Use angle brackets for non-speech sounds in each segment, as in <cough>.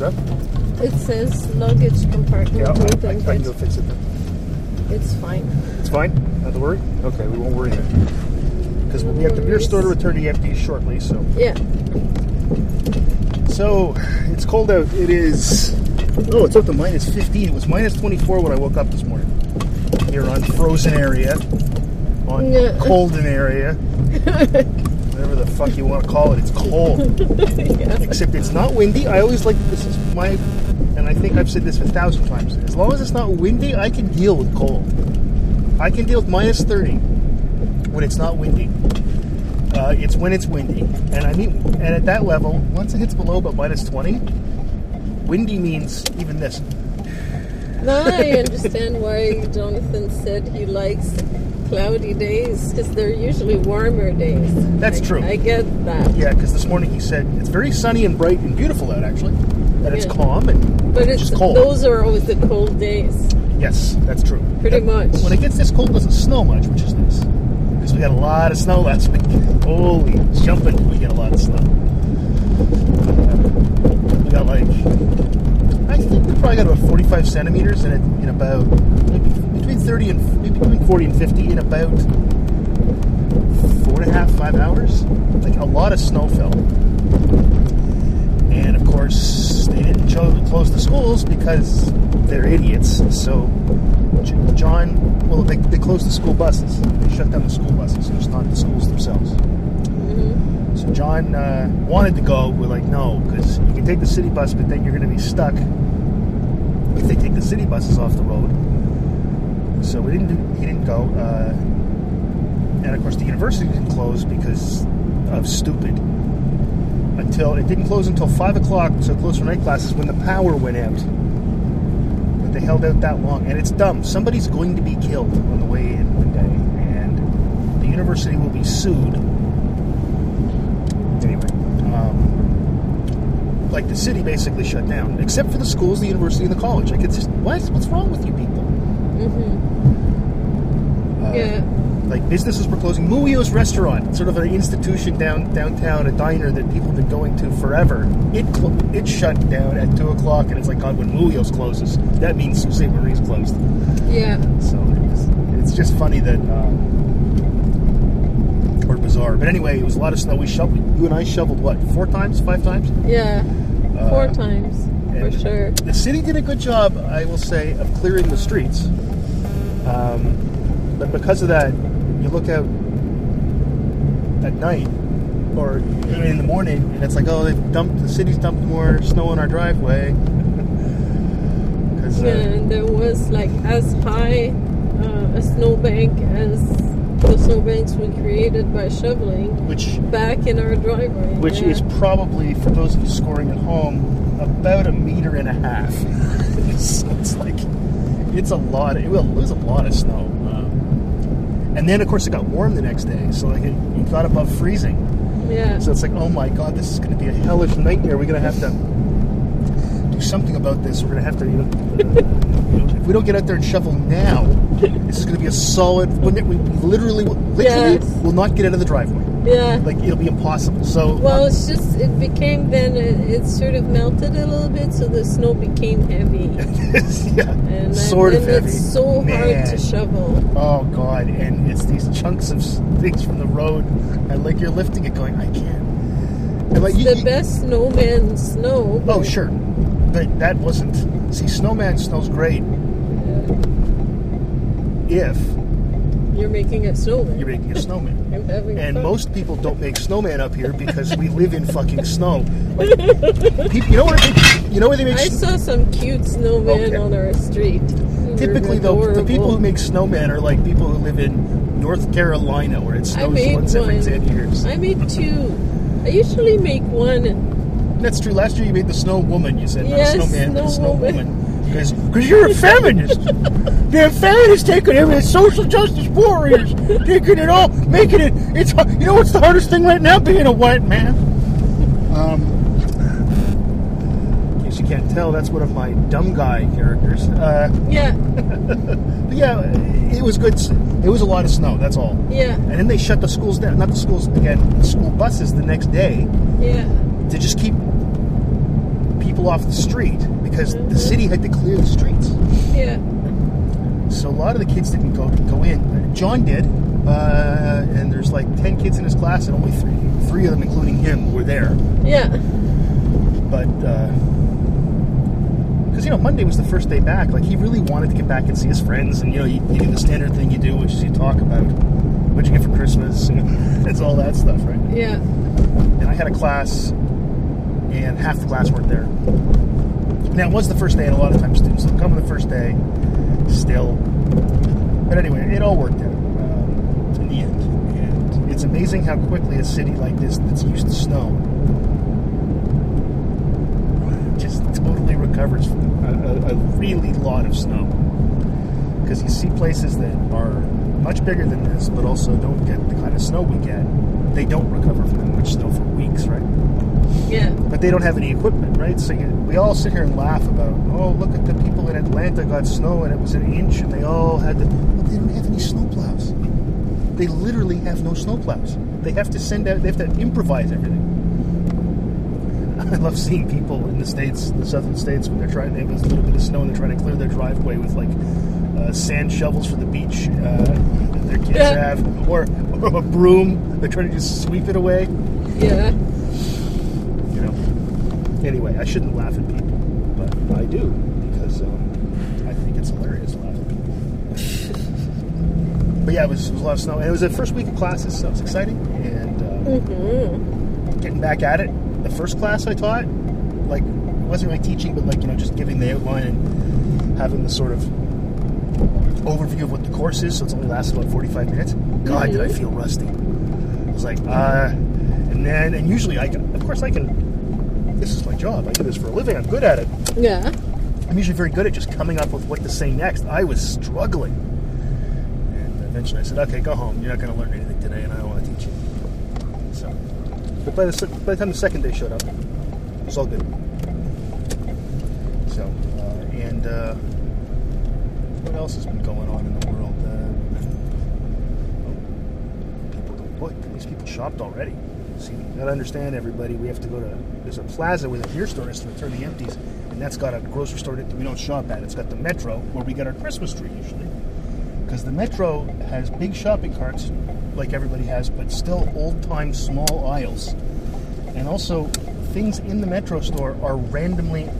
It says luggage compartment Yeah, I, I, can go fix it then. it's fine. It's fine. Not to worry. Okay, we won't worry then. Because we'll be at the beer store to return the empties shortly. So, Yeah. so it's cold out. It is. Oh, it's up to minus 15. It was minus 24 when I woke up this morning. Here on frozen area, on Yeah. colden area, <laughs> fuck you want to call it. It's cold. <laughs> yeah. Except it's not windy. I always like this is my, and I think I've said this a thousand times. As long as it's not windy, I can deal with cold. I can deal with minus thirty when it's not windy. Uh, it's when it's windy, and I mean, and at that level, once it hits below about minus twenty, windy means even this. Now I understand why Jonathan said he likes cloudy days because they're usually warmer days. That's I- true. I get that. Yeah, because this morning he said it's very sunny and bright and beautiful out actually, and it's calm and But it's just cold. those are always the cold days. Yes, that's true. Pretty That- much. When it gets this cold, it doesn't snow much, which is nice. Because we got a lot of snow last week. Holy jumping, we get a lot of snow. We got like, I think we probably got about 45 centimeters in it in about maybe between 30 and maybe between 40 and 50 in about four and a half, five hours. Like a lot of snow fell. And of course, they didn't close the schools because they're idiots. So, John, well, they, they closed the school buses. They shut down the school buses, just not the schools themselves. So, John uh, wanted to go. We're like, no, because you can take the city bus, but then you're going to be stuck if they take the city buses off the road. So, we didn't do, he didn't go. Uh, and of course, the university didn't close because of stupid until it didn't close until five o'clock, so close for night classes when the power went out. But they held out that long, and it's dumb. Somebody's going to be killed on the way in one day, and the university will be sued. Anyway, um, like the city basically shut down, except for the schools, the university, and the college. Like it's just what? What's wrong with you people? Uh, Yeah. like businesses were closing. Muio's restaurant, sort of an institution down downtown, a diner that people have been going to forever. It clo- it shut down at two o'clock, and it's like God, when Muio's closes, that means Ste. Marie's closed. Yeah. So it's, it's just funny that, um, or bizarre. But anyway, it was a lot of snow. We shoveled. You and I shoveled what? Four times? Five times? Yeah. Four Uh, times for sure. The city did a good job, I will say, of clearing the streets. Um, but because of that, you look out at night or even in the morning, and it's like, oh, they've dumped the city's dumped more snow on our driveway. <laughs> 'Cause, uh, Yeah, and there was like as high uh, a snowbank as the snowbanks we created by shoveling which back in our driveway. which yeah. is probably for those of you scoring at home about a meter and a half. so <laughs> it's like it's a lot. Of, it was a lot of snow, and then of course it got warm the next day, so like it, it got above freezing. yeah. So it's like, oh my god, this is going to be a hellish nightmare. We're going to have to do something about this. We're going to have to, you know, <laughs> if we don't get out there and shovel now, this is going to be a solid. We literally, literally Yes. will not get out of the driveway. yeah. Like it'll be impossible. So Well, um, it's just it became then it, it sort of melted a little bit, so the snow became heavy, <laughs> yeah, and sort of and heavy. it's so hard to shovel. Oh god, and it's these chunks of things from the road, and like you're lifting it, going, I can't. Like It's you- the you- best snowman snow. Oh sure, but that wasn't. See, snowman snows great if You're making a snowman. you're making a snowman. <laughs> And fun. most people don't make snowman up here because we live in fucking snow. Like, <laughs> peop- you know where they, you know where they make I sn- saw some cute snowman Okay. on our street. Typically, though, the people who make snowman are like people who live in North Carolina, where it snows once every ten years. I made two. I usually make one. That's true. Last year you made the snow woman. You said Yes, not a snowman, but a snow snow woman. Because you're a feminist. <laughs> You're a feminist taking every social justice warriors, taking it all, making it. It's you know what's the hardest thing right now? Being a white man. Um, in case you can't tell, that's one of my dumb guy characters. Uh, Yeah, <laughs> but yeah, it was good. It was a lot of snow. That's all. yeah, And then they shut the schools down. Not the schools again. The school buses the next day yeah. To just keep people off the street because the city had to clear the streets. Yeah. So a lot of the kids didn't go go in. John did, uh, and there's like ten kids in his class, and only three three of them, including him, were there. Yeah. But because you know Monday was the first day back, like he really wanted to get back and see his friends, and you know you, you do the standard thing you do, which is you talk about what'd you get for Christmas, and <laughs> it's all that stuff, right? Yeah. and I had a class, and half the class weren't there. Now it was the first day, and a lot of times students don't come on the first day, still. But anyway, it all worked out um, in the end, and it's amazing how quickly a city like this that's used to snow just totally recovers from a, a, a really lot of snow. Because you see places that are much bigger than this, but also don't get the kind of snow we get. They don't recover from that much snow for weeks, right? Yeah. but they don't have any equipment, right? So you, we all sit here and laugh about, oh, look at the people in Atlanta got snow and it was an inch and they all had to. Well, they don't have any snowplows. They literally have no snowplows. They have to send out. They have to improvise everything. <laughs> I love seeing people in the states, the southern states, when they're trying. They have a little bit of snow and they're trying to clear their driveway with like uh, sand shovels for the beach uh, that their kids Yeah. have, or, <laughs> or a broom. They're trying to just sweep it away. Yeah. Anyway, I shouldn't laugh at people, but I do because um, I think it's hilarious to laugh at people. but yeah, it was, it was a lot of snow, and it was the first week of classes, so it was exciting. And uh, Mm-hmm. getting back at it, the first class I taught, like, it wasn't really teaching, but like you know, just giving the outline and having the sort of overview of what the course is. So it's only lasted about forty-five minutes. God, did I feel rusty? I was like, uh, and then, and usually I can, of course, I can. This is my job. I do this for a living. I'm good at it. Yeah. I'm usually very good at just coming up with what to say next. I was struggling. And eventually I said, okay, go home. You're not going to learn anything today, and I don't want to teach you. So, but by the, by the time the second day showed up, it was all good. So, uh, and uh, what else has been going on in the world? Uh, people don't book. These people shopped already. See, you gotta understand, everybody. We have to go to. There's a plaza where the beer store is to return the empties, and that's got a grocery store that we don't shop at. It's got the Metro where we get our Christmas tree usually, because the Metro has big shopping carts, like everybody has, but still old-time small aisles, and also things in the Metro store are randomly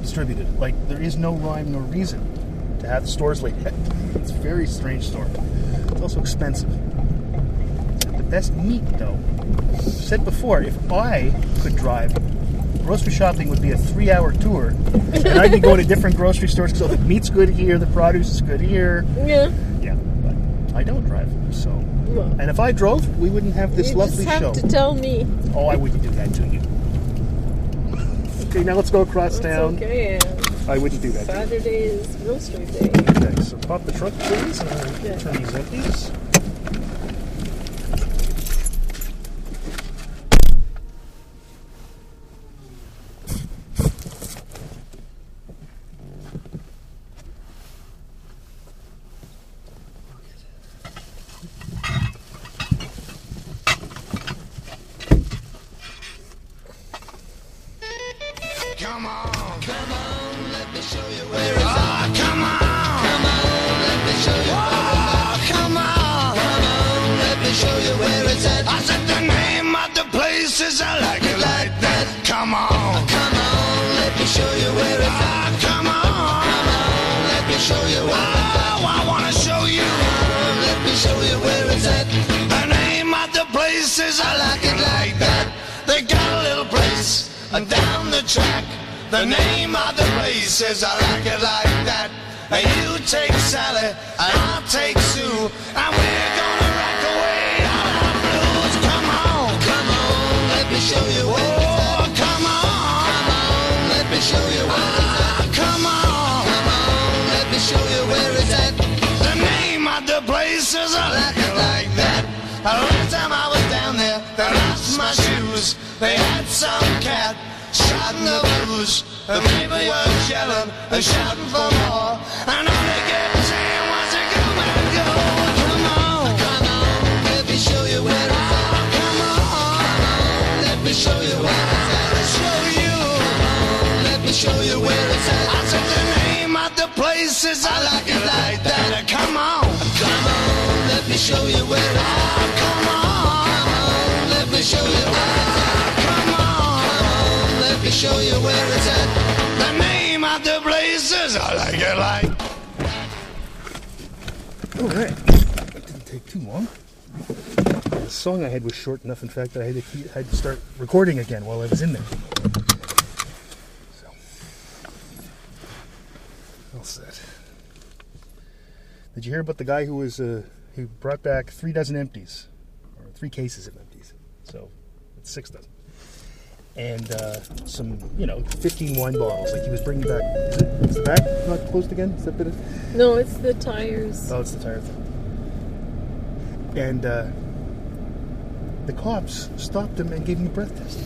distributed. Like there is no rhyme nor reason to have the stores like that. <laughs> It's a very strange store. It's also expensive. The best meat, though. Said before, if I could drive, grocery shopping would be a three-hour tour, and I'd be going to different grocery stores. So the meat's good here, the produce is good here. Yeah. Yeah, but I don't drive, so. And if I drove, we wouldn't have this you lovely just have show. to tell me. Oh, I wouldn't do that to you. Okay, now let's go across It's town. okay. I wouldn't do that. Saturday is grocery day. Okay, so pop the trunk, please, and Yeah. turn these empties. I like it like that. And you take Sally, and I'll take Sue, and we're gonna rock away all our blues. Come on, come on, let me show you where it's oh, at. Come on, come on, let me show you at. Come on, come on, let me show you where it's at. The name of the place is I like it like that. The last time I was down there, they lost my shoes. They had some cat shot in the blues. The people were yelling and shouting for more. And all they kept saying was come and go. Come on, come on, let me show you where it's at. Come on, let me show you where it's at. Show you, Let me show you where it's at. I said the name of the place is I like it like that. Come on, come on, let me show you where it's at. Come on, come on, let me show you where it's at. Show you where it's at. The name of the place I like it like. All right. That didn't take too long. The song I had was short enough, in fact, that I had to, keep, had to start recording again while I was in there. So, all set. Did you hear about the guy who was uh, who brought back three dozen empties, or three cases of empties? So it's six dozen, and uh, some you know fifteen wine bottles. Like he was bringing back. Is, it, is the back not closed again? Is that bit of? No, it's the tires. Oh, it's the tire thing. And uh, the cops stopped him and gave him a breath test.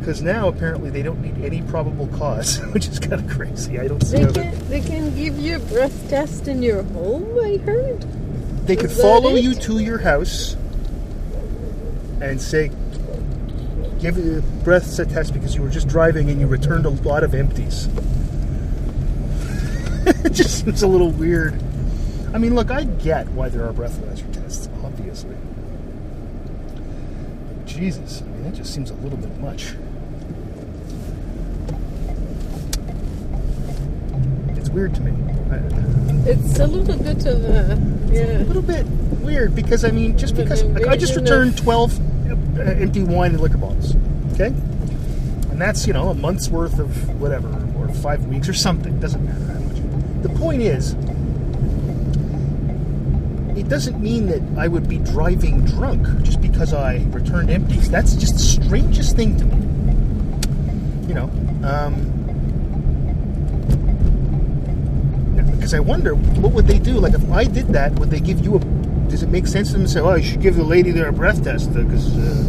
Because now apparently they don't need any probable cause, <laughs> which is kind of crazy. I don't see They can they can give you a breath test in your home. I heard. they could Is that follow it? you to your house and say, give you a breath test because you were just driving and you returned a lot of empties. <laughs> it just seems a little weird. I mean, look, I get why there are breathalyzer tests, obviously. But Jesus, I mean, that just seems a little bit much. It's weird to me. It's a little bit of a yeah. a little bit weird because I mean, just because like, I just returned twelve uh, empty wine and liquor bottles, okay, and that's you know a month's worth of whatever, or five weeks or something. Doesn't matter how much. The point is, it doesn't mean that I would be driving drunk just because I returned empties. That's just the strangest thing to me. You know. Um, because I wonder what would they do? Like if I did that, would they give you a? Does it make sense to them to say, "Oh, you should give the lady there a breath test because uh,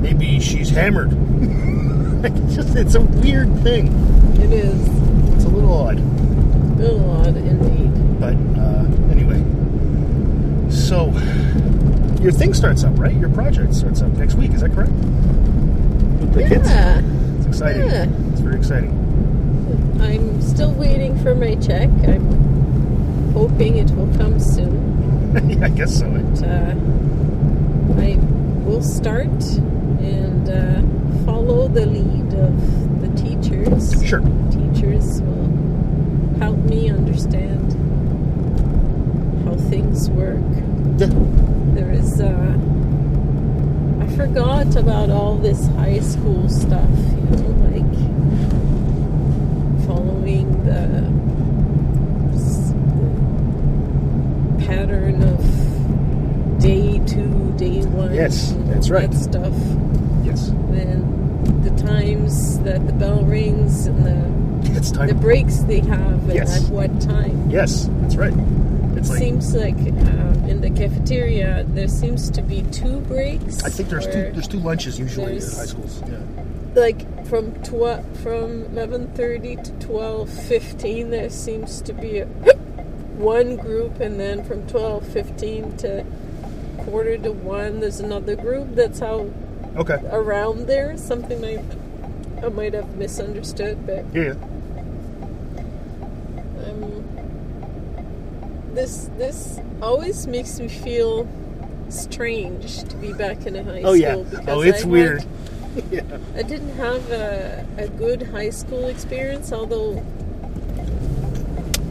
maybe she's hammered"? <laughs> like, it's just it's a weird thing. It is It's a little odd, a little odd indeed. but uh, anyway. So your thing starts up, right? Your project starts up next week. Is that correct? With the kids? Yeah, It's exciting. Yeah. It's very exciting. I'm still waiting for my check. I'm hoping it will come soon. <laughs> yeah, I guess so. But uh, I will start and uh, follow the lead of the teachers. Sure. Teachers will help me understand how things work. Yeah. There is, uh, I forgot about all this high school stuff, you know, like following the s- pattern of day two, day one. Yes, that's right. That stuff. Yes. Then the times that the bell rings and the It's time. the breaks they have and Yes. at what time. yes, that's right. It's like seems like um, in the cafeteria there seems to be two breaks. I think there's two there's two lunches usually at high schools. Yeah. like from twelve from eleven thirty to twelve fifteen. There seems to be a, <gasps> one group, and then from twelve fifteen to quarter to one, there's another group. That's how Okay. around there something like I might have misunderstood, but Yeah. yeah. um, this this always makes me feel strange to be back in a high Oh school. yeah. because Oh, it's I had- weird. <laughs> yeah. I didn't have a, a good high school experience, although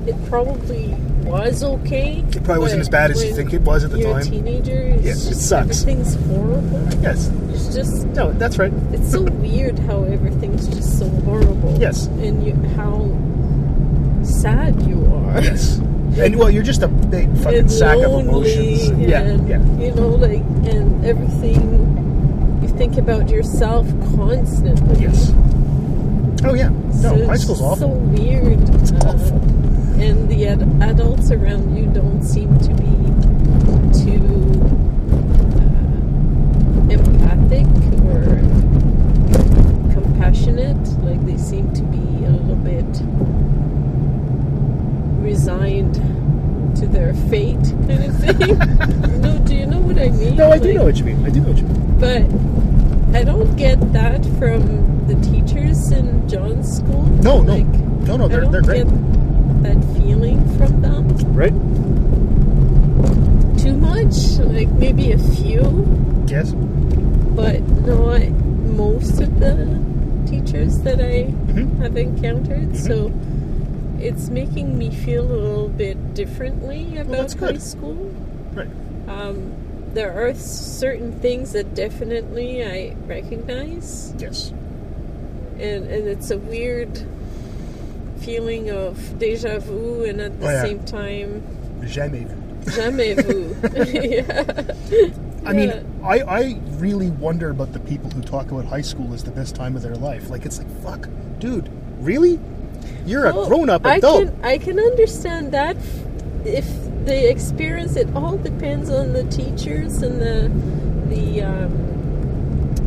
it probably was okay. It probably wasn't as bad as you think it was at the you're time. a teenager. It's Yes, it sucks. Everything's horrible. Yes. It's just No, that's right. it's so <laughs> weird how everything's just so horrible. Yes. and you how sad you are. Yes. <laughs> And well, you're just a big fucking and sack of emotions. yeah. and, Yeah. yeah. You know, like and everything. You think about yourself constantly. Yes. Oh yeah. So No, high it's awful. So weird. It's Uh, awful. And the ad- adults around you don't seem to be too uh, empathic or compassionate. Like they seem to be a little bit resigned to their fate, kind of thing. <laughs> no, do you know what I mean? No, I do Like, know what you mean. I do know what you mean. but I don't get that from the teachers in John's school. No, no. Like, No, no, I they're- they're great. Get that feeling from them Right? too much. Like maybe a few, Yes. but not most of the teachers that I Mhm. have encountered. Mm-hmm. So it's making me feel a little bit differently about that's high school. Right. Um, there are certain things that definitely I recognize, Yes. and, and it's a weird feeling of deja vu, and at the Oh, yeah. same time, Jamais vu. jamais vu. <laughs> <laughs> yeah. I mean, Yeah. I, I really wonder about the people who talk about high school as the best time of their life. Like, it's like, fuck, dude, really? You're a grown up adult. I can I can understand that if the experience it all depends on the teachers and the the um,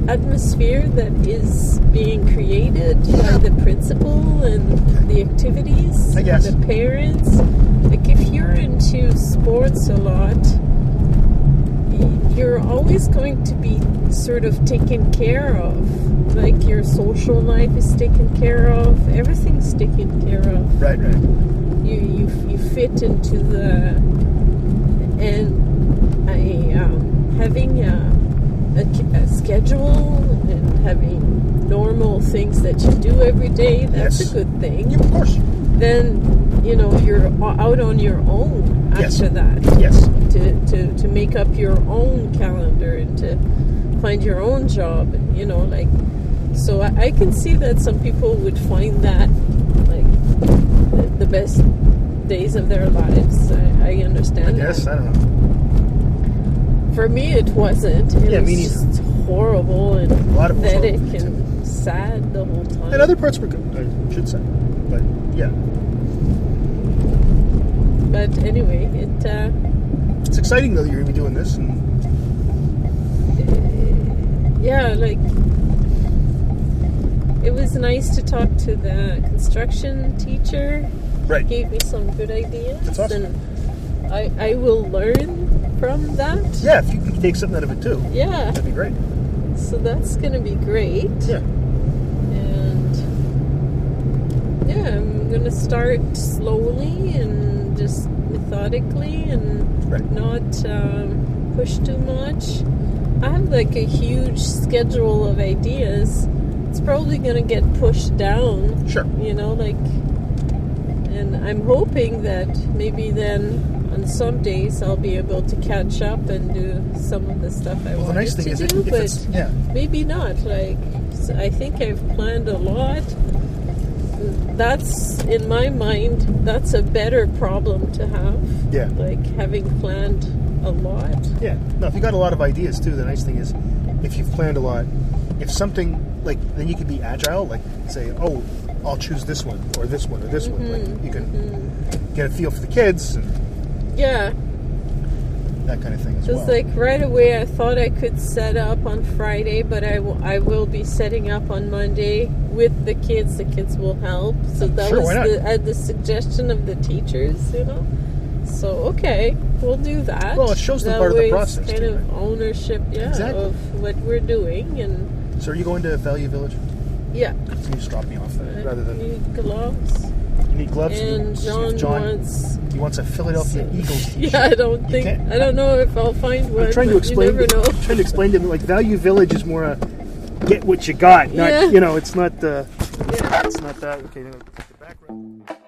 atmosphere that is being created by the principal and the activities I guess. and the parents. Like if you're into sports a lot, you're always going to be sort of taken care of. Like your social life is taken care of, everything's taken care of. Right, right. You you, you fit into the and I um, having a, a, a schedule and having normal things that you do every day. That's Yes. a good thing. Yeah, of course. Then you know you're out on your own Yes. after that Yes. to, to, to make up your own calendar and to find your own job and you know like so I, I can see that some people would find that like the, the best days of their lives I, I I understand guess. that. I don't know. For me it wasn't it Yeah, was me neither. just horrible and A lot of pathetic and sad the whole time And other parts were good, I should say. But, yeah. but anyway it uh, It's exciting, though, that you're going to be doing this. And yeah, like it was nice to talk to the construction teacher. Right. Gave me some good ideas, That's awesome. and I I will learn from that. Yeah, if you can take something out of it, too, Yeah, that'd be great. so that's gonna be great. Yeah. And yeah, I'm gonna start slowly and just methodically and Right. not um, push too much. I have like a huge schedule of ideas. It's probably gonna get pushed down, Sure. you know, like. And I'm hoping that maybe then on some days I'll be able to catch up and do some of the stuff I Well, the wanted nice thing to is, do, if but. Yeah. maybe not. Like, I think I've planned a lot. That's in my mind. That's a better problem to have. Yeah. Like having planned a lot. Yeah. No, if you got a lot of ideas too, the nice thing is, if you've planned a lot, if something like then you can be agile. Like say, oh, I'll choose this one or this one or this one. Mm-hmm. Like you can get a feel for the kids and Yeah. that kind of thing as Just well. like right away, I thought I could set up on Friday, but I will- I will be setting up on Monday with the kids. The kids will help. So that Sure, was the, at the suggestion of the teachers, you know. So okay, we'll do that. Well, it shows that part of the process, Kind of ownership, yeah, Exactly. of what we're doing, and so are you going to Value Village? yeah, You just drop me off there rather than need gloves. You need gloves. And John, John wants. he wants a Philadelphia Eagles. <laughs> T-shirt. Yeah, I don't think I don't know if I'll find one. I'm trying to explain. You never know. I'm trying to explain to him like Value Village is more a get what you got. Not Yeah. you know, it's not the. Yeah. it's not that. Okay, now take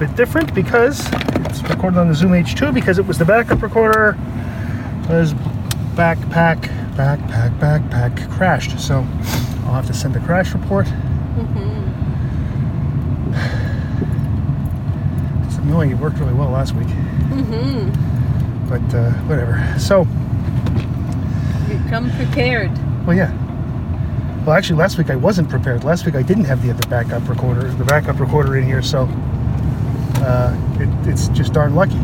bit different because it's recorded on the Zoom H2 because it was the backup recorder was backpack, backpack, backpack crashed. So I'll have to send a crash report. It's annoying. It worked really well last week, Mm-hmm. but uh, whatever. So. You come prepared. Well, yeah. Well, actually, last week I wasn't prepared. Last week I didn't have the other backup recorder, the backup recorder in here, so uh, it, it's just darn lucky. <laughs>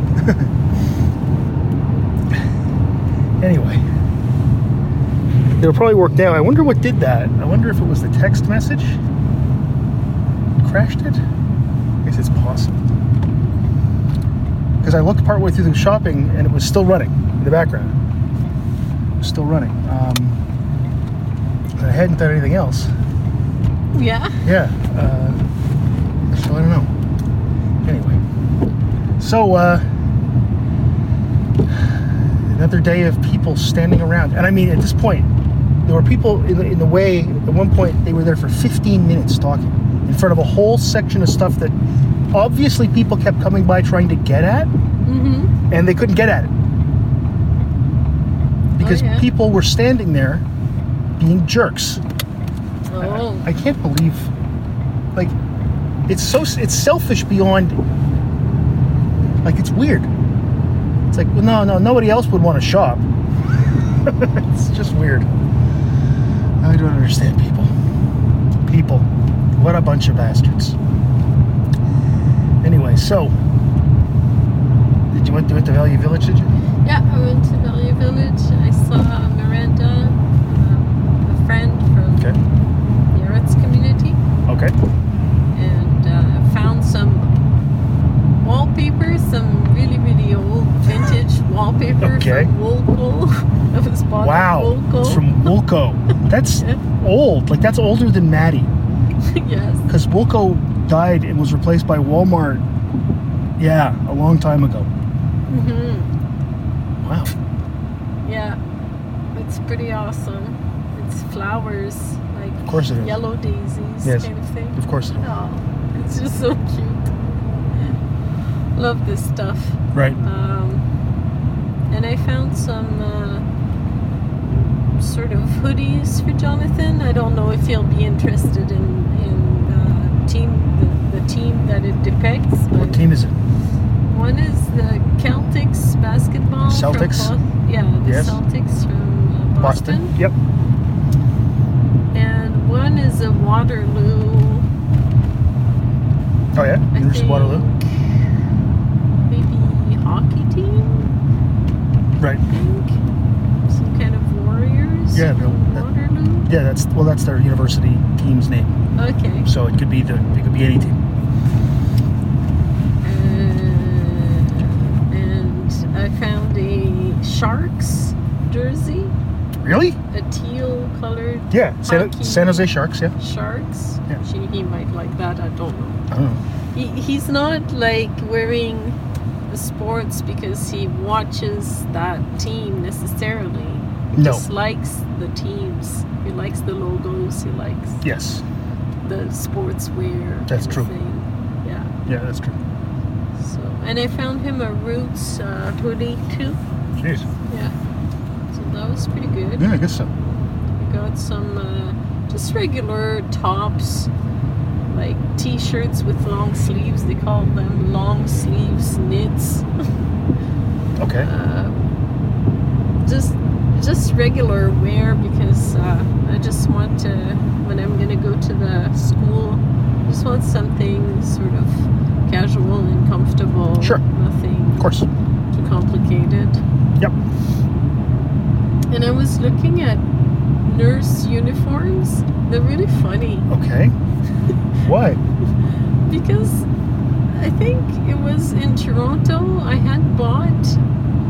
anyway, it'll probably work now. I wonder what did that. I wonder if it was the text message crashed it. I guess it's possible. Because I looked partway through the shopping and it was still running in the background. It was still running. Um, I hadn't done anything else. Yeah. Yeah. Uh, so I don't know. So uh, another day of people standing around, and I mean, at this point, there were people in the, in the way. At one point, they were there for 15 minutes talking in front of a whole section of stuff that obviously people kept coming by trying to get at, Mm-hmm. and they couldn't get at it because yeah. people were standing there being jerks. Oh. I can't believe, like, it's so it's selfish beyond. Like it's weird. It's like, well, no, no, nobody else would want to shop. <laughs> it's just weird. I don't understand people. People, what a bunch of bastards. Anyway, so did you went, you went to Value Village? Did you? Yeah, I went to Value Village. I saw Miranda, um, a friend from Okay. the arts community, Okay. and uh, found some wallpaper, some really, really old vintage <laughs> wallpaper Okay. from Woolco. <laughs> that was bought Wow. Woolco. It's from Woolco. <laughs> That's Yeah. old. Like that's older than Maddie. yes. Because Woolco died and was replaced by Walmart. Yeah, a long time ago. hmm Wow. Yeah. It's pretty awesome. It's flowers, like Of course it is. yellow daisies Yes. kind of thing. Of course it is. Oh, it's just so cute. Love this stuff. Right. Um, and I found some uh, sort of hoodies for Jonathan. I don't know if he'll be interested in in uh, team the, the team that it depicts. What team is it? one is the Celtics basketball. from Celtics? Bos- yeah, the Yes. Celtics from uh, Boston. Yep. And one is a Waterloo. Oh yeah. University of Waterloo. think Maybe hockey team. Right. think. Some kind of warriors. Yeah, no, that- Waterloo. Yeah, that's well, that's their university team's name. Okay. So it could be the it could be any team. Uh, and I found a Sharks jersey, Really? a teal colored Yeah. San, San Jose Sharks. Yeah. Sharks. Yeah. She, he might like that. I don't know. I don't know. He, he's not like wearing sports because he watches that team necessarily. He No. likes the teams. He likes the logos. He likes Yes. the sportswear. That's true. Thing. Yeah. Yeah, that's true. So, and I found him a Roots uh, hoodie too. Jeez. Yeah. So that was pretty good. Yeah, I guess so. I got some uh, just regular tops, like t-shirts with long sleeves. Call them long sleeves knits. <laughs> Okay. Uh, just just regular wear because uh, I just want to, when I'm going to go to the school, I just want something sort of casual and comfortable. Sure. Nothing Of course. too complicated. Yep. And I was looking at nurse uniforms. They're really funny Okay. <laughs> Why? because I think it was in Toronto. I had bought,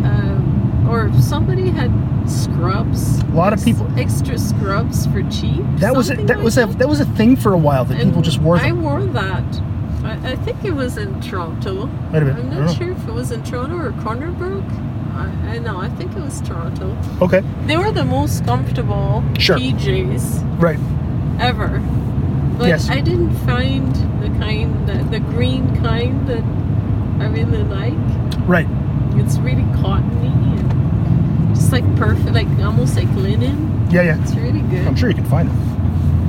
uh, or somebody had scrubs. A lot of ex- people- extra scrubs for cheap. That was a, that like was a that was a thing for a while that people just wore I wore that. I, I think it was in Toronto. Might have been. I'm not know. sure if it was in Toronto or Corner Brook. I, I know. I think it was Toronto. Okay. They were the most comfortable Sure. PJs Right. ever. But Yes. I didn't find the kind, the, the green kind that I really like. Right. It's really cottony and just like perfect, like almost like linen. Yeah, yeah. It's really good. I'm sure you can find them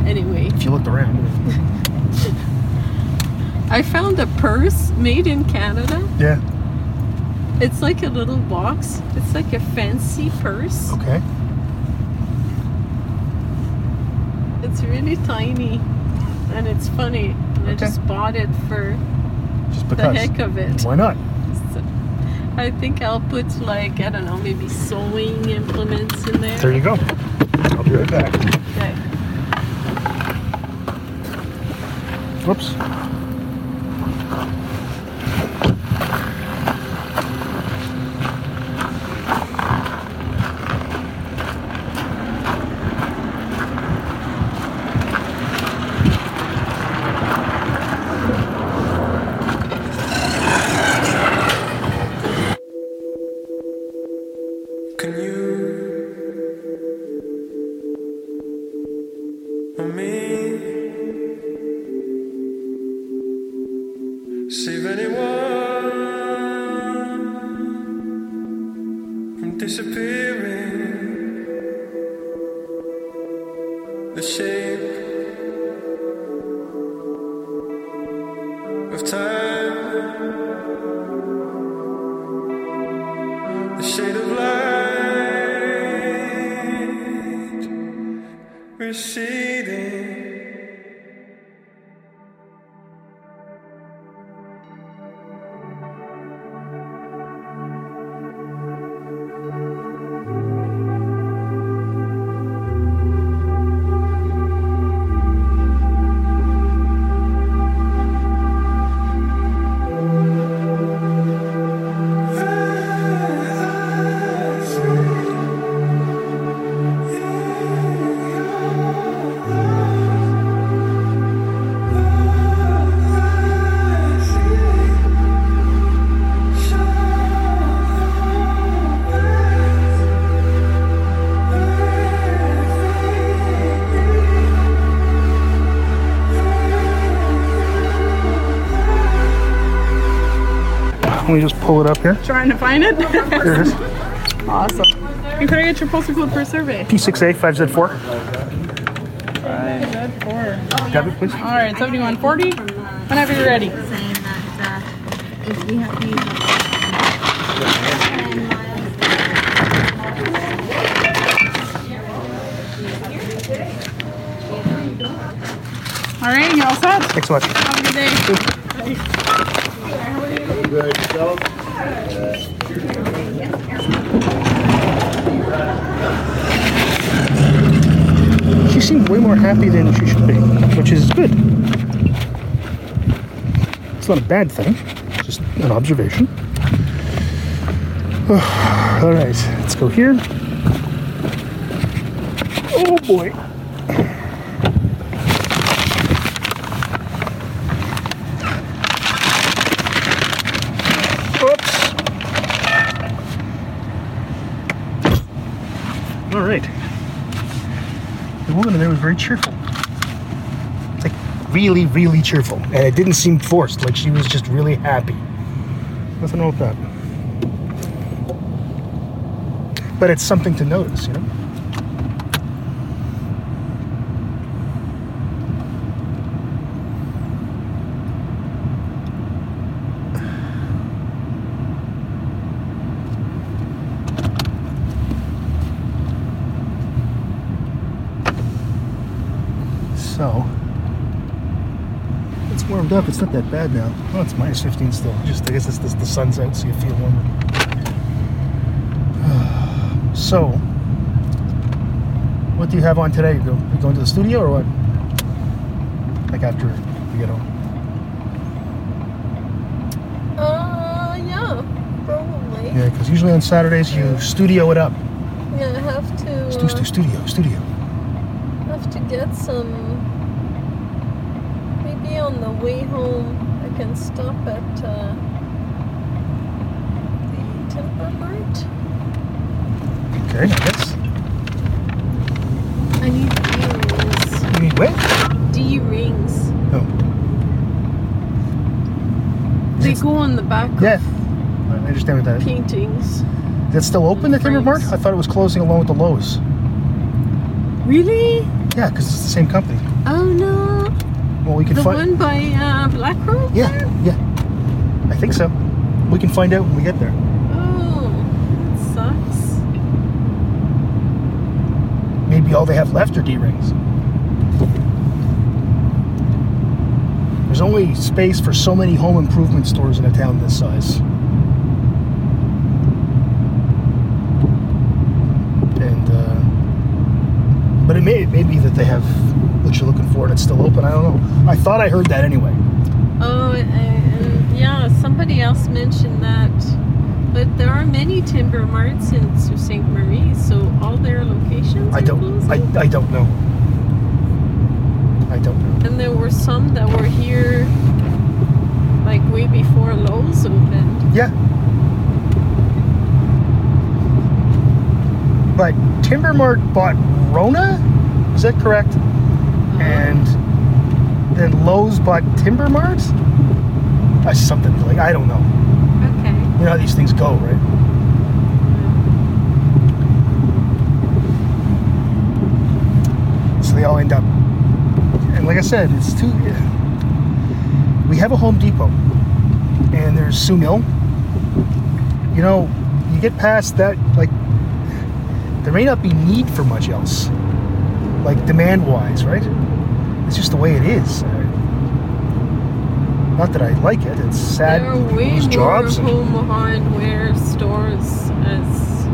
Anyway, if you looked around. <laughs> I found a purse made in Canada. Yeah. It's like a little box. It's like a fancy purse. Okay. It's really tiny and it's funny. I Okay. just bought it for Just the heck of it. Why not? So, I think I'll put like I don't know, maybe sewing implements in there. There you go. I'll be right back. Okay. Whoops. Pull it up here. Trying to find it? There it is. awesome. And could I get your postal code for a survey? P6A 5Z4. Five, that four. Got it, please. All right, 7140. Whenever you're ready. saying that if we have to use All right, you all set? Thanks so much. Have a good day. She seemed way more happy than she should be, which is good. It's not a bad thing, just an observation. <sighs> All right, let's go here. Oh boy. Oops. All right. The woman in there was very cheerful. Like really, really cheerful. And it didn't seem forced, like she was just really happy. Nothing wrong with that. But it's something to notice, you know? So it's warmed up. It's not that bad now. Oh, it's minus 15 still. Just I guess it's the, the sun's out, so you feel warmer. <sighs> So, what do you have on today? You, go, you going to the studio or what? Like after you get home? Uh, yeah, probably. Yeah, because usually on Saturdays you studio it up. Yeah, I have to. Stu, stu, studio, studio. have to get some. On the way home, I can stop at uh, the Timber Mart. Okay, I guess. I need D-rings. You need what? D-rings. Oh, They go on the back yeah. I understand what that is. paintings. Is it still open, the Timber Mart? I thought it was closing along with the Lowe's. Really? Yeah, because it's the same company. Well, we can The find. one by uh, Black Road? Yeah, there? yeah. I think so. We can find out when we get there. Oh, that sucks. Maybe all they have left are D rings. There's only space for so many home improvement stores in a town this size. And, uh, but it may, it may be that they have what you're looking for and it's still open. I don't know. I thought I heard that anyway. Oh, and yeah, somebody else mentioned that. But there are many timber marts in Sault Ste. Marie, so all their locations I don't, closing. I, I don't know. I don't know. and there were some that were here like way before Lowe's opened. Yeah. But Timber Mart bought Rona, is that correct? Uh-huh. And then Lowe's bought Timber Mart? That's something like I don't know. Okay. You know how these things go, right? So they all end up and like I said, it's too we have a Home Depot and there's Soo Mill. You know, you get past that like there may not be need for much else. Like demand wise, right? It's just the way it is. Not that I like it. It's sad. There are way more jobs. home hardware stores as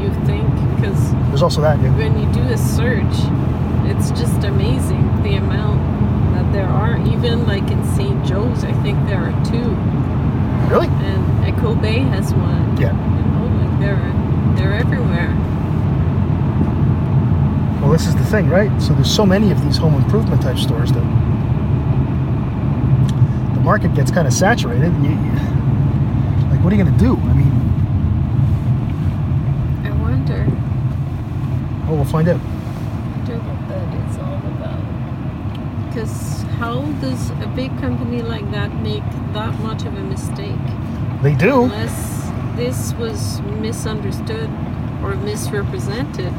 you think because there's also that. Yeah. when you do a search, it's just amazing the amount that there are. Even like in St. Joe's, I think there are two, Really? and Echo Bay has one. Yeah. You oh, know, like they're they're everywhere. Well, this is the thing, right? So there's so many of these home improvement type stores that the market gets kind of saturated. And you, you- like, what are you going to do? I mean, I wonder, oh, we'll find out. wonder what that is all about. Because how does a big company like that make that much of a mistake? They do. Unless this was misunderstood or misrepresented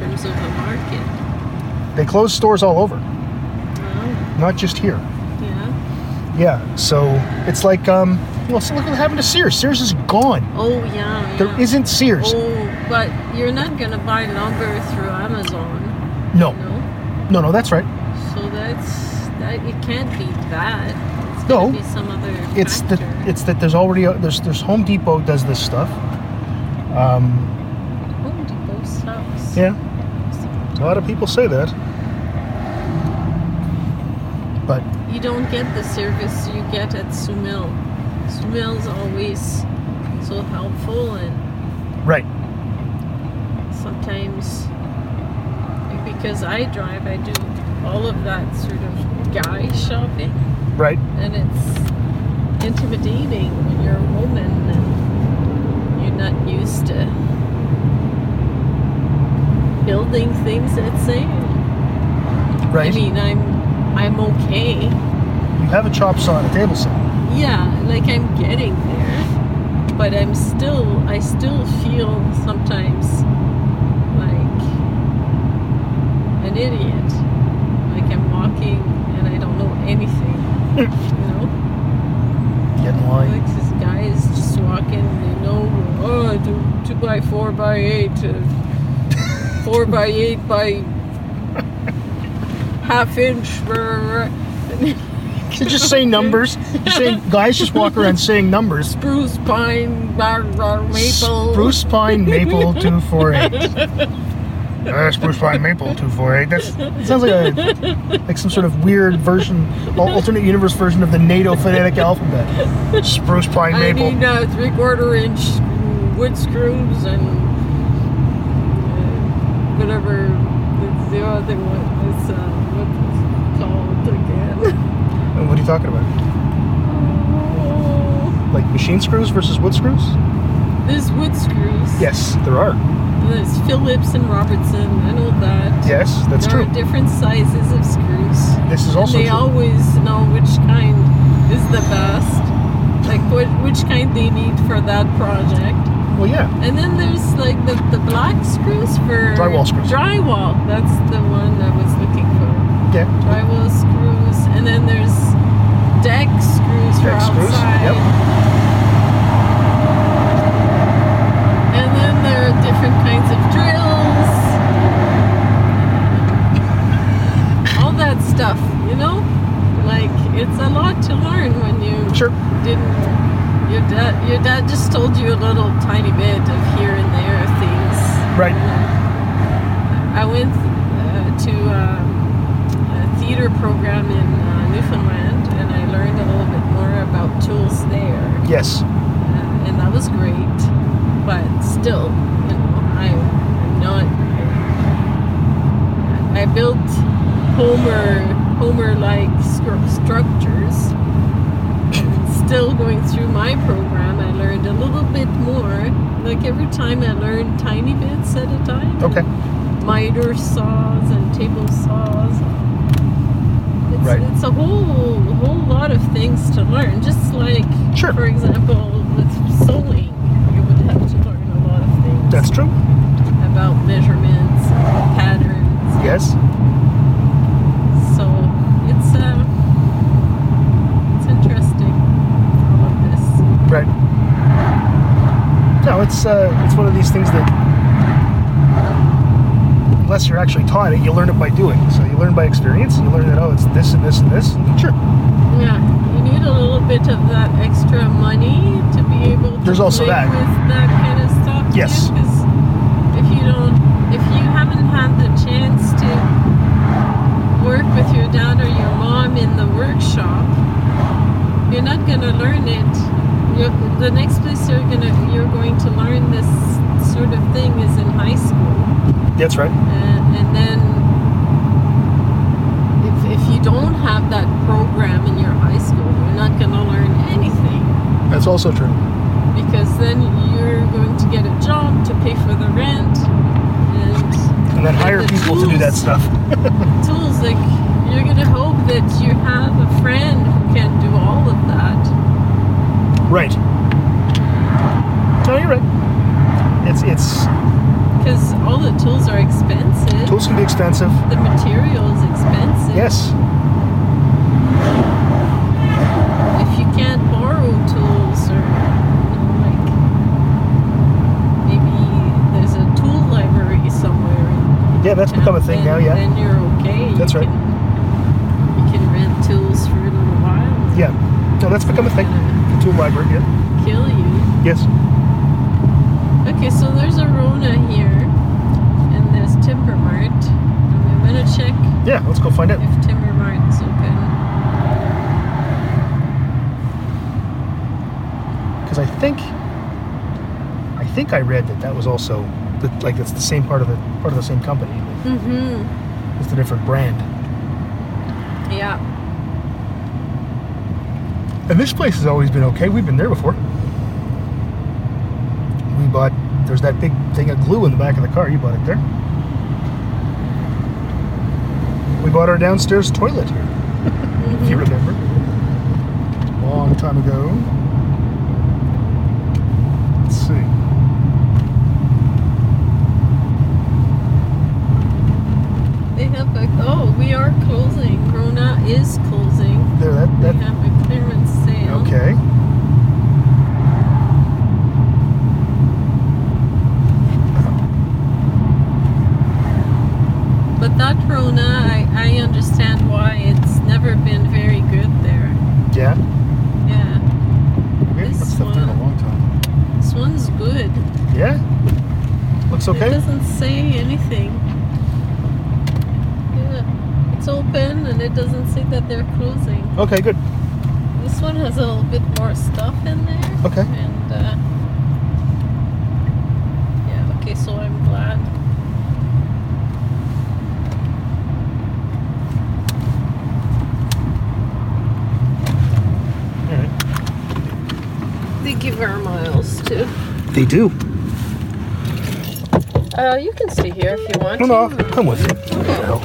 terms of the market. They close stores all over, Oh, not just here. yeah. Yeah. So it's like, um, well, so look what happened to Sears. Sears is gone. Oh, yeah. There yeah. isn't Sears. Oh, but you're not gonna buy lumber through Amazon, No, no? no, no. That's right. So that's that. It can't be that. It's No. some other. It's that it's that there's already a, there's there's Home Depot does this stuff. Um, Home Depot sucks. yeah, a lot of people say that, but You don't get the service you get at Soo Mill. Sumil's always so helpful and right. sometimes because I drive, I do all of that sort of guy shopping, Right. and it's intimidating when you're a woman and you're not used to building things. Let's say. Right. I mean, I'm I'm okay. you have a chop saw and a table saw. Yeah, like I'm getting there, but I'm still, I still feel sometimes like an idiot. Like I'm walking and I don't know anything, you know? Getting why? Like this guy is just walking, you know, oh, two, two by four by eight, uh, four by eight by half inch. You just say numbers. You say guys just walk around saying numbers. Spruce pine, bar, bar, maple. Spruce pine maple two four eight. <laughs> Uh, spruce pine maple two four eight. That's it sounds like a like some sort of weird version, alternate universe version of the NATO phonetic alphabet. Spruce pine maple. I need uh, three quarter inch wood screws and whatever the, the other one is uh, what's called again. And what are you talking about? Oh, <laughs> Like machine screws versus wood screws? there's wood screws. Yes, there are. There's Phillips and Robertson. I know that. Yes, that's there true. are different sizes of screws. This is also and they true. always know which kind is the best, like what which kind they need for that project. Well, yeah. And then there's like the, the black screws for Drywall screws. Drywall. That's the one I was looking for. Yeah. Drywall screws, and then there's deck screws for Deck screws, outside. yep. And then there are different kinds of drills. All that stuff, you know? Like it's a lot to learn when you Sure. didn't your dad your dad just told you a little tiny bit of here and there of things. Right. I went uh, to um, a theater program in uh, Newfoundland and I learned a little bit more about tools there Yes. uh, and that was great. But still, you know, I, I'm not. I built Homer Homer-like stru- structures. Still going through my program, I learned a little bit more. Like every time, I learned tiny bits at a time. Okay. Miter saws and table saws. It's, Right. it's a whole whole lot of things to learn. Just like, Sure. for example, with sewing, you would have to learn a lot of things That's true. about measurements, patterns. Yes. So it's uh, it's interesting all of this. Right. It's uh, it's one of these things that unless you're actually taught it, you learn it by doing. So you learn by experience, and you learn that oh, it's this and this and this. And sure, Yeah, you need a little bit of that extra money to be able to There's also that. with that kind of stuff. Yes. If you don't, if you haven't had the chance to work with your dad or your mom in the workshop, you're not gonna learn it. You're, the next place you're gonna you're going to learn this sort of thing is in high school. that's right. And, and then if, if you don't have that program in your high school, you're not going to learn anything That's also true. because then you're going to get a job to pay for the rent and And then hire the people to do that stuff. <laughs> tools. Like you're going to hope that you have a friend who can do all of that. Right. No, you're right. It's it's Because all the tools are expensive. tools can be expensive. The material is expensive. Yes. if you can't borrow tools or you know, like maybe there's a tool library somewhere in Yeah, that's become a thing then, now. Yeah. then you're okay That's you right. can, you can rent tools for a little while Yeah. No, that's become a thing. Library. Yeah. kill you Yes. okay so there's a Rona here and there's Timber Mart I'm gonna check Yeah. Let's go find out. if Timber Mart's open because I think I think I read that that was also the, like it's the same part of the part of the same company. mm-hmm It's a different brand. yeah And this place has always been okay. We've been there before. We bought there's that big thing of glue in the back of the car. You bought it there. We bought our downstairs toilet here, looks okay. It doesn't say anything. Yeah, it's open and it doesn't say that they're closing. Okay, good. This one has a little bit more stuff in there. Okay. And uh, yeah, okay. So I'm glad. They give Air Miles too. They do. Uh, you can stay here if you want. No, no, come with me. Okay.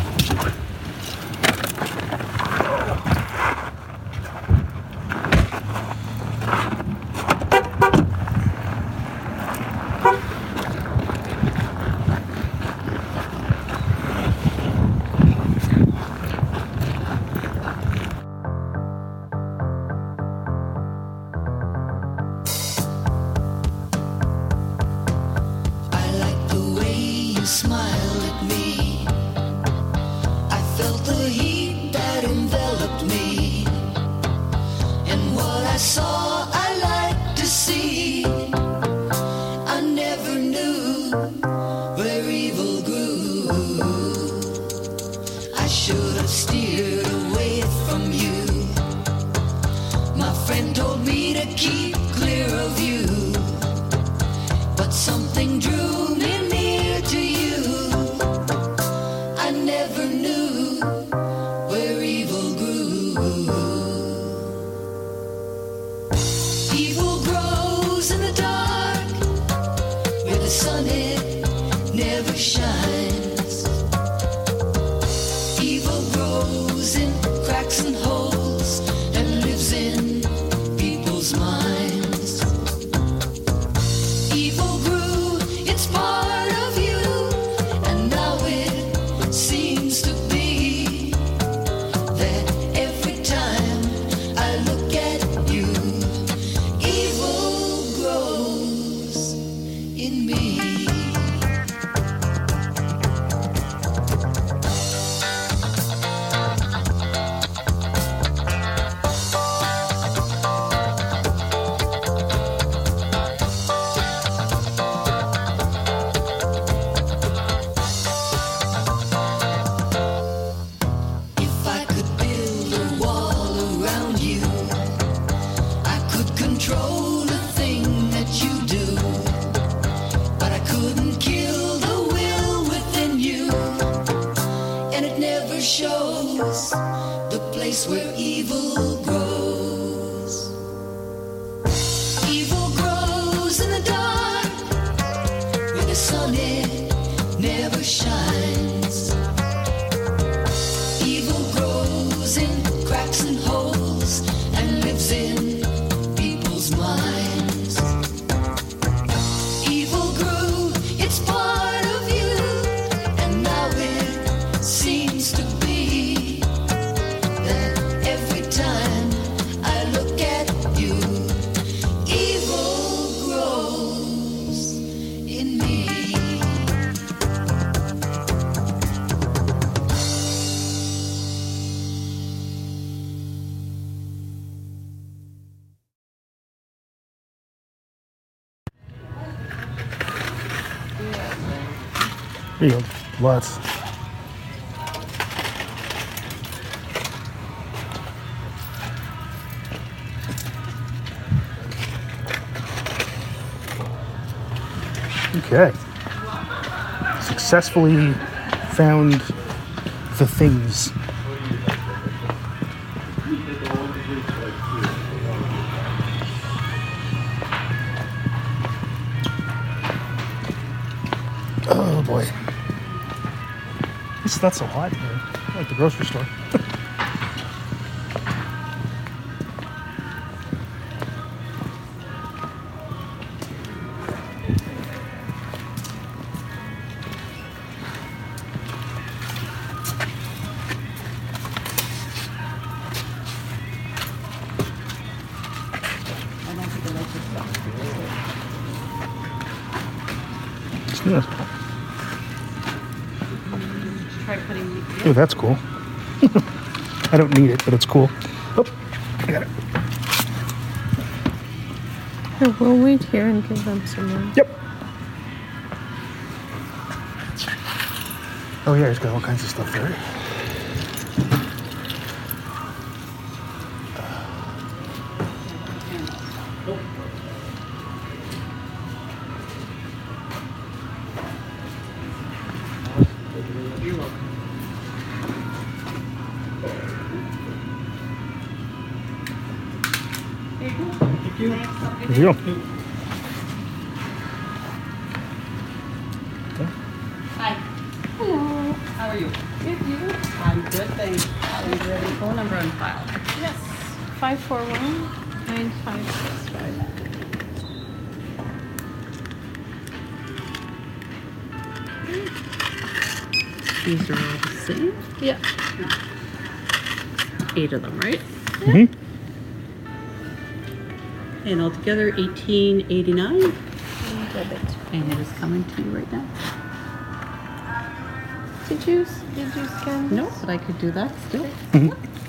There you go. Lots. Okay. Successfully found the things. not so hot here, like the grocery store. <laughs> that's cool. <laughs> I don't need it, but it's cool. Oh, I got it. We'll wait here and give them some more. Yep. Oh yeah, he's got all kinds of stuff there. Phone number on file. Yes. 541 9565. These are all the same. Yeah. Eight of them, right? Mm-hmm. And altogether, eighteen eighty-nine. Debit. And it is coming to you right now. Did you, did you scan? No, but I could do that still. Thank mm-hmm.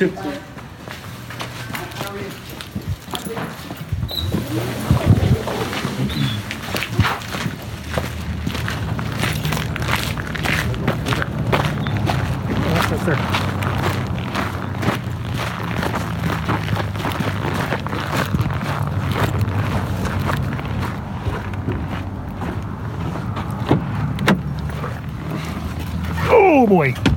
There. Oh boy.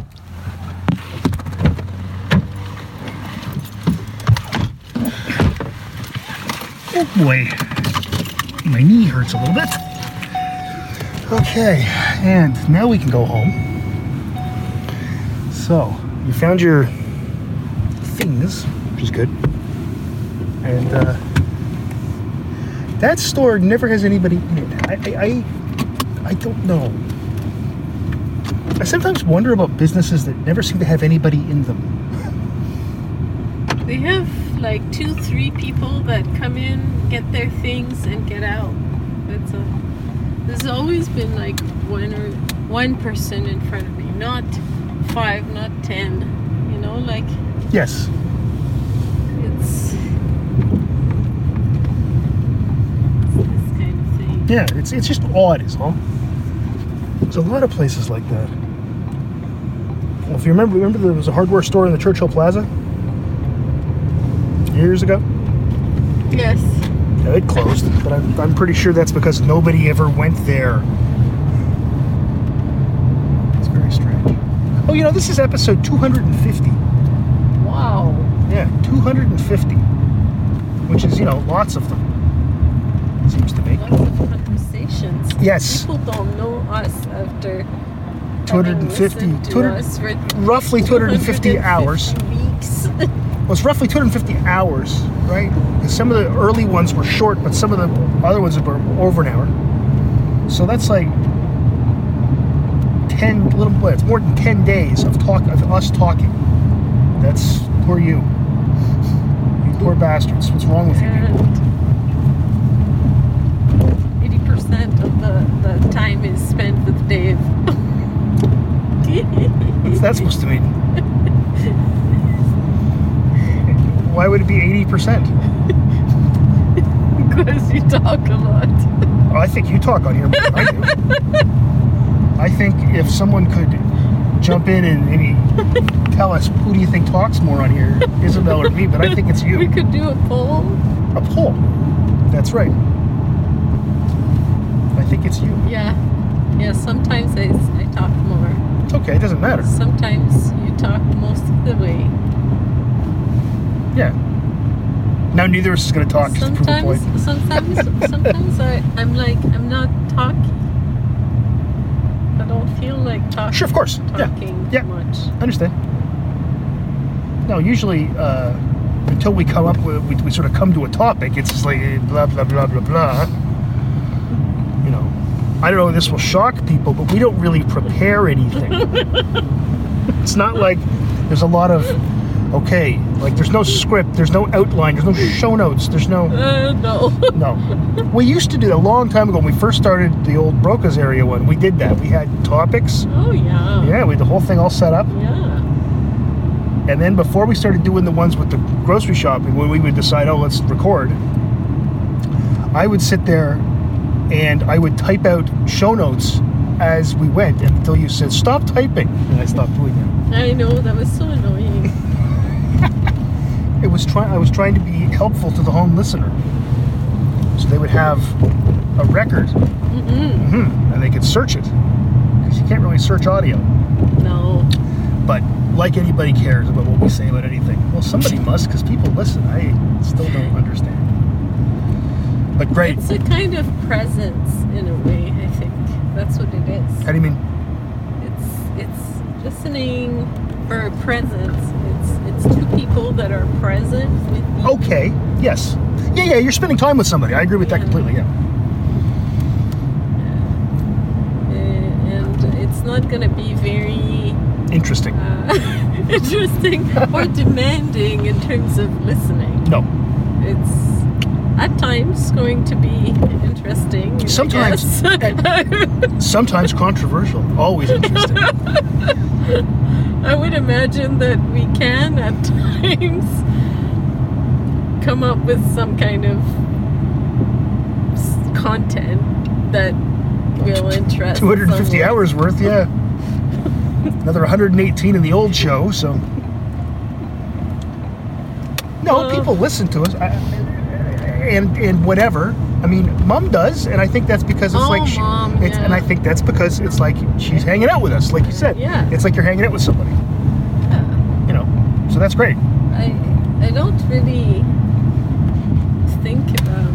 Boy. My knee hurts a little bit. Okay, and now we can go home. So, you found your things, which is good. And uh, that store never has anybody in it. I, I, I, I don't know. I sometimes wonder about businesses that never seem to have anybody in them. They have like two, three people that come in, get their things, and get out. That's a. There's always been like one or one person in front of me, not five, not ten. You know, like Yes. it's. it's kind of thing. Yeah, it's it's just odd, is all. There's a lot of places like that. Well, if you remember, remember there was a hardware store in the Churchill Plaza years ago. Yes. It closed, but I'm, I'm pretty sure that's because nobody ever went there. It's very strange. Oh, you know, this is episode 250. Wow. Yeah, 250. Which is, you know, lots of them. Seems to be. Lots of conversations. Yes. People don't know us after. 250 having listened to 200 us roughly 250 hours. Weeks. <laughs> Well, it's roughly 250 hours, right? some of the early ones were short, but some of the other ones were over an hour. So that's like 10 little. It's more than 10 days of talk of us talking. That's poor you. You poor bastards. What's wrong with you? people? Eighty percent of the, the time is spent with Dave. What's that supposed to mean? Why would it be 80%? Because you talk a lot. Oh, I think you talk on here more than I do. I think if someone could jump in and maybe tell us who do you think talks more on here, Isabel or me, but I think it's you. We could do a poll. A poll. That's right. I think it's you. Yeah. Yeah, sometimes I, I talk more. It's okay, it doesn't matter. Sometimes you talk most of the way. Yeah. Now neither of us is going to talk just to prove a point. Sometimes, sometimes, <laughs> sometimes I, I'm like, I'm not talking. I don't feel like talking. Sure, of course. Yeah. Talking Yeah. much. I understand. No, usually uh, until we come up with, we, we sort of come to a topic, it's just like eh, blah, blah, blah, blah, blah. You know, I don't know if this will shock people, but we don't really prepare anything. <laughs> it's not like there's a lot of, okay, like there's no script, there's no outline, there's no show notes, there's no. Uh, no. <laughs> No. We used to do that a long time ago when we first started the old Broca's area one. We did that. We had topics. oh yeah. Yeah, we had the whole thing all set up. Yeah. And then before we started doing the ones with the grocery shopping, when we would decide, oh, let's record, I would sit there and I would type out show notes as we went until you said, stop typing. And I stopped doing that. I know that was so annoying. Was try- I was trying to be helpful to the home listener. So they would have a record Mhm. and they could search it. Because you can't really search audio. No. But like anybody cares about what we say about anything. Well, somebody <laughs> must because people listen. I still don't understand. But great. It's a kind of presence in a way. I think that's what it is. How do you mean? It's it's listening for presence. Two people that are present with you. Okay. Yes. Yeah, yeah. You're spending time with somebody. I agree with that Yeah. completely. Yeah. And it's not going to be very Interesting. uh, interesting <laughs> or <laughs> demanding in terms of listening. No. It's at times going to be interesting. I Sometimes. guess. <laughs> Sometimes controversial. Always interesting. I would imagine that we can at <laughs> times come up with some kind of content that will interest 250 someone. hours worth. Yeah. <laughs> Another 118 in the old show. So. No, Uh. people listen to us, I, and and whatever. I mean, Mom does, and I think that's because it's Oh, like, she, Mom, it's, and I think that's because it's like she's hanging out with us, like you said. Yeah. It's like you're hanging out with somebody, Yeah. you know. So that's great. I I don't really think about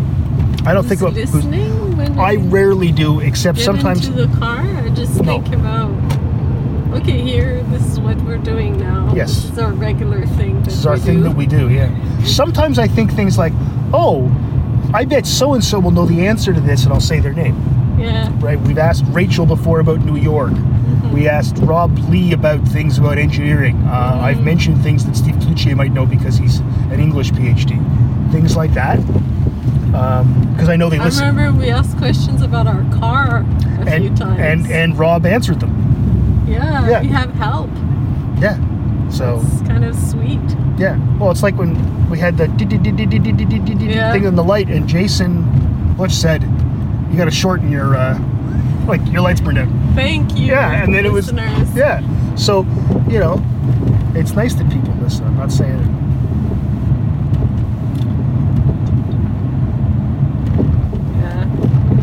I don't think about who's, listening when I rarely do, except get sometimes. into the car. I just No. think about okay, here this is what we're doing now. Yes. this is our regular thing. This is our thing do. that we do, yeah. <laughs> Sometimes I think things like, oh, I bet so and so will know the answer to this, and I'll say their name. Yeah. Right? We've asked Rachel before about New York. Mm-hmm. We asked Rob Lee about things about engineering. Uh, mm-hmm. I've mentioned things that Steve Tucci might know because he's an English PhD. Things like that. Um, because I know they I remember we asked questions about our car a few times. and and Rob answered them. yeah, yeah. we have help. So It's kind of sweet. yeah. Well, it's like when we had the Yeah. thing in the light, and Jason Butch said, "You got to shorten your uh, like your lights burned out." Thank you. Yeah, and then it was yeah. So you know, it's nice that people listen. I'm not saying it. Yeah.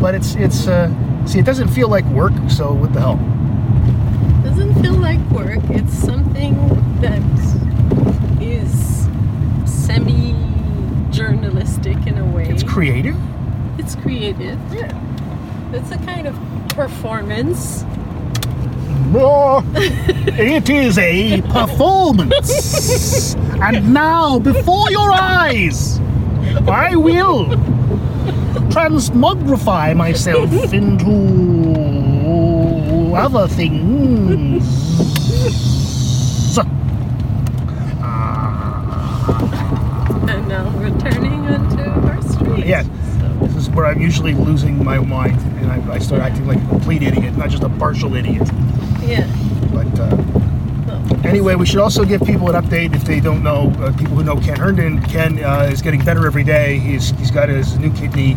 but it's it's uh, see, it doesn't feel like work. So what the hell? Feel like work. It's something that is semi journalistic in a way. It's creative. It's creative. Yeah. It's a kind of performance. Oh, <laughs> it is a performance. and now, before your eyes, I will transmogrify myself into other things. <laughs> And now returning onto our street. Yeah. So, This is where I'm usually losing my mind, and I, I start acting like a complete idiot, not just a partial idiot. yeah. But uh, Anyway, we should also give people an update if they don't know. Uh, people who know Ken Herndon, Ken uh, is getting better every day. He's he's got his new kidney,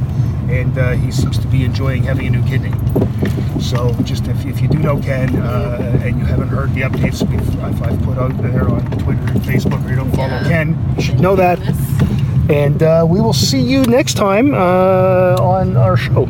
and uh, he seems to be enjoying having a new kidney. So, just if, if you do know Ken uh, and you haven't heard the updates we've I've, I've put out there on Twitter and Facebook, or you don't follow Yeah. Ken, you should know that. And uh, we will see you next time uh, on our show.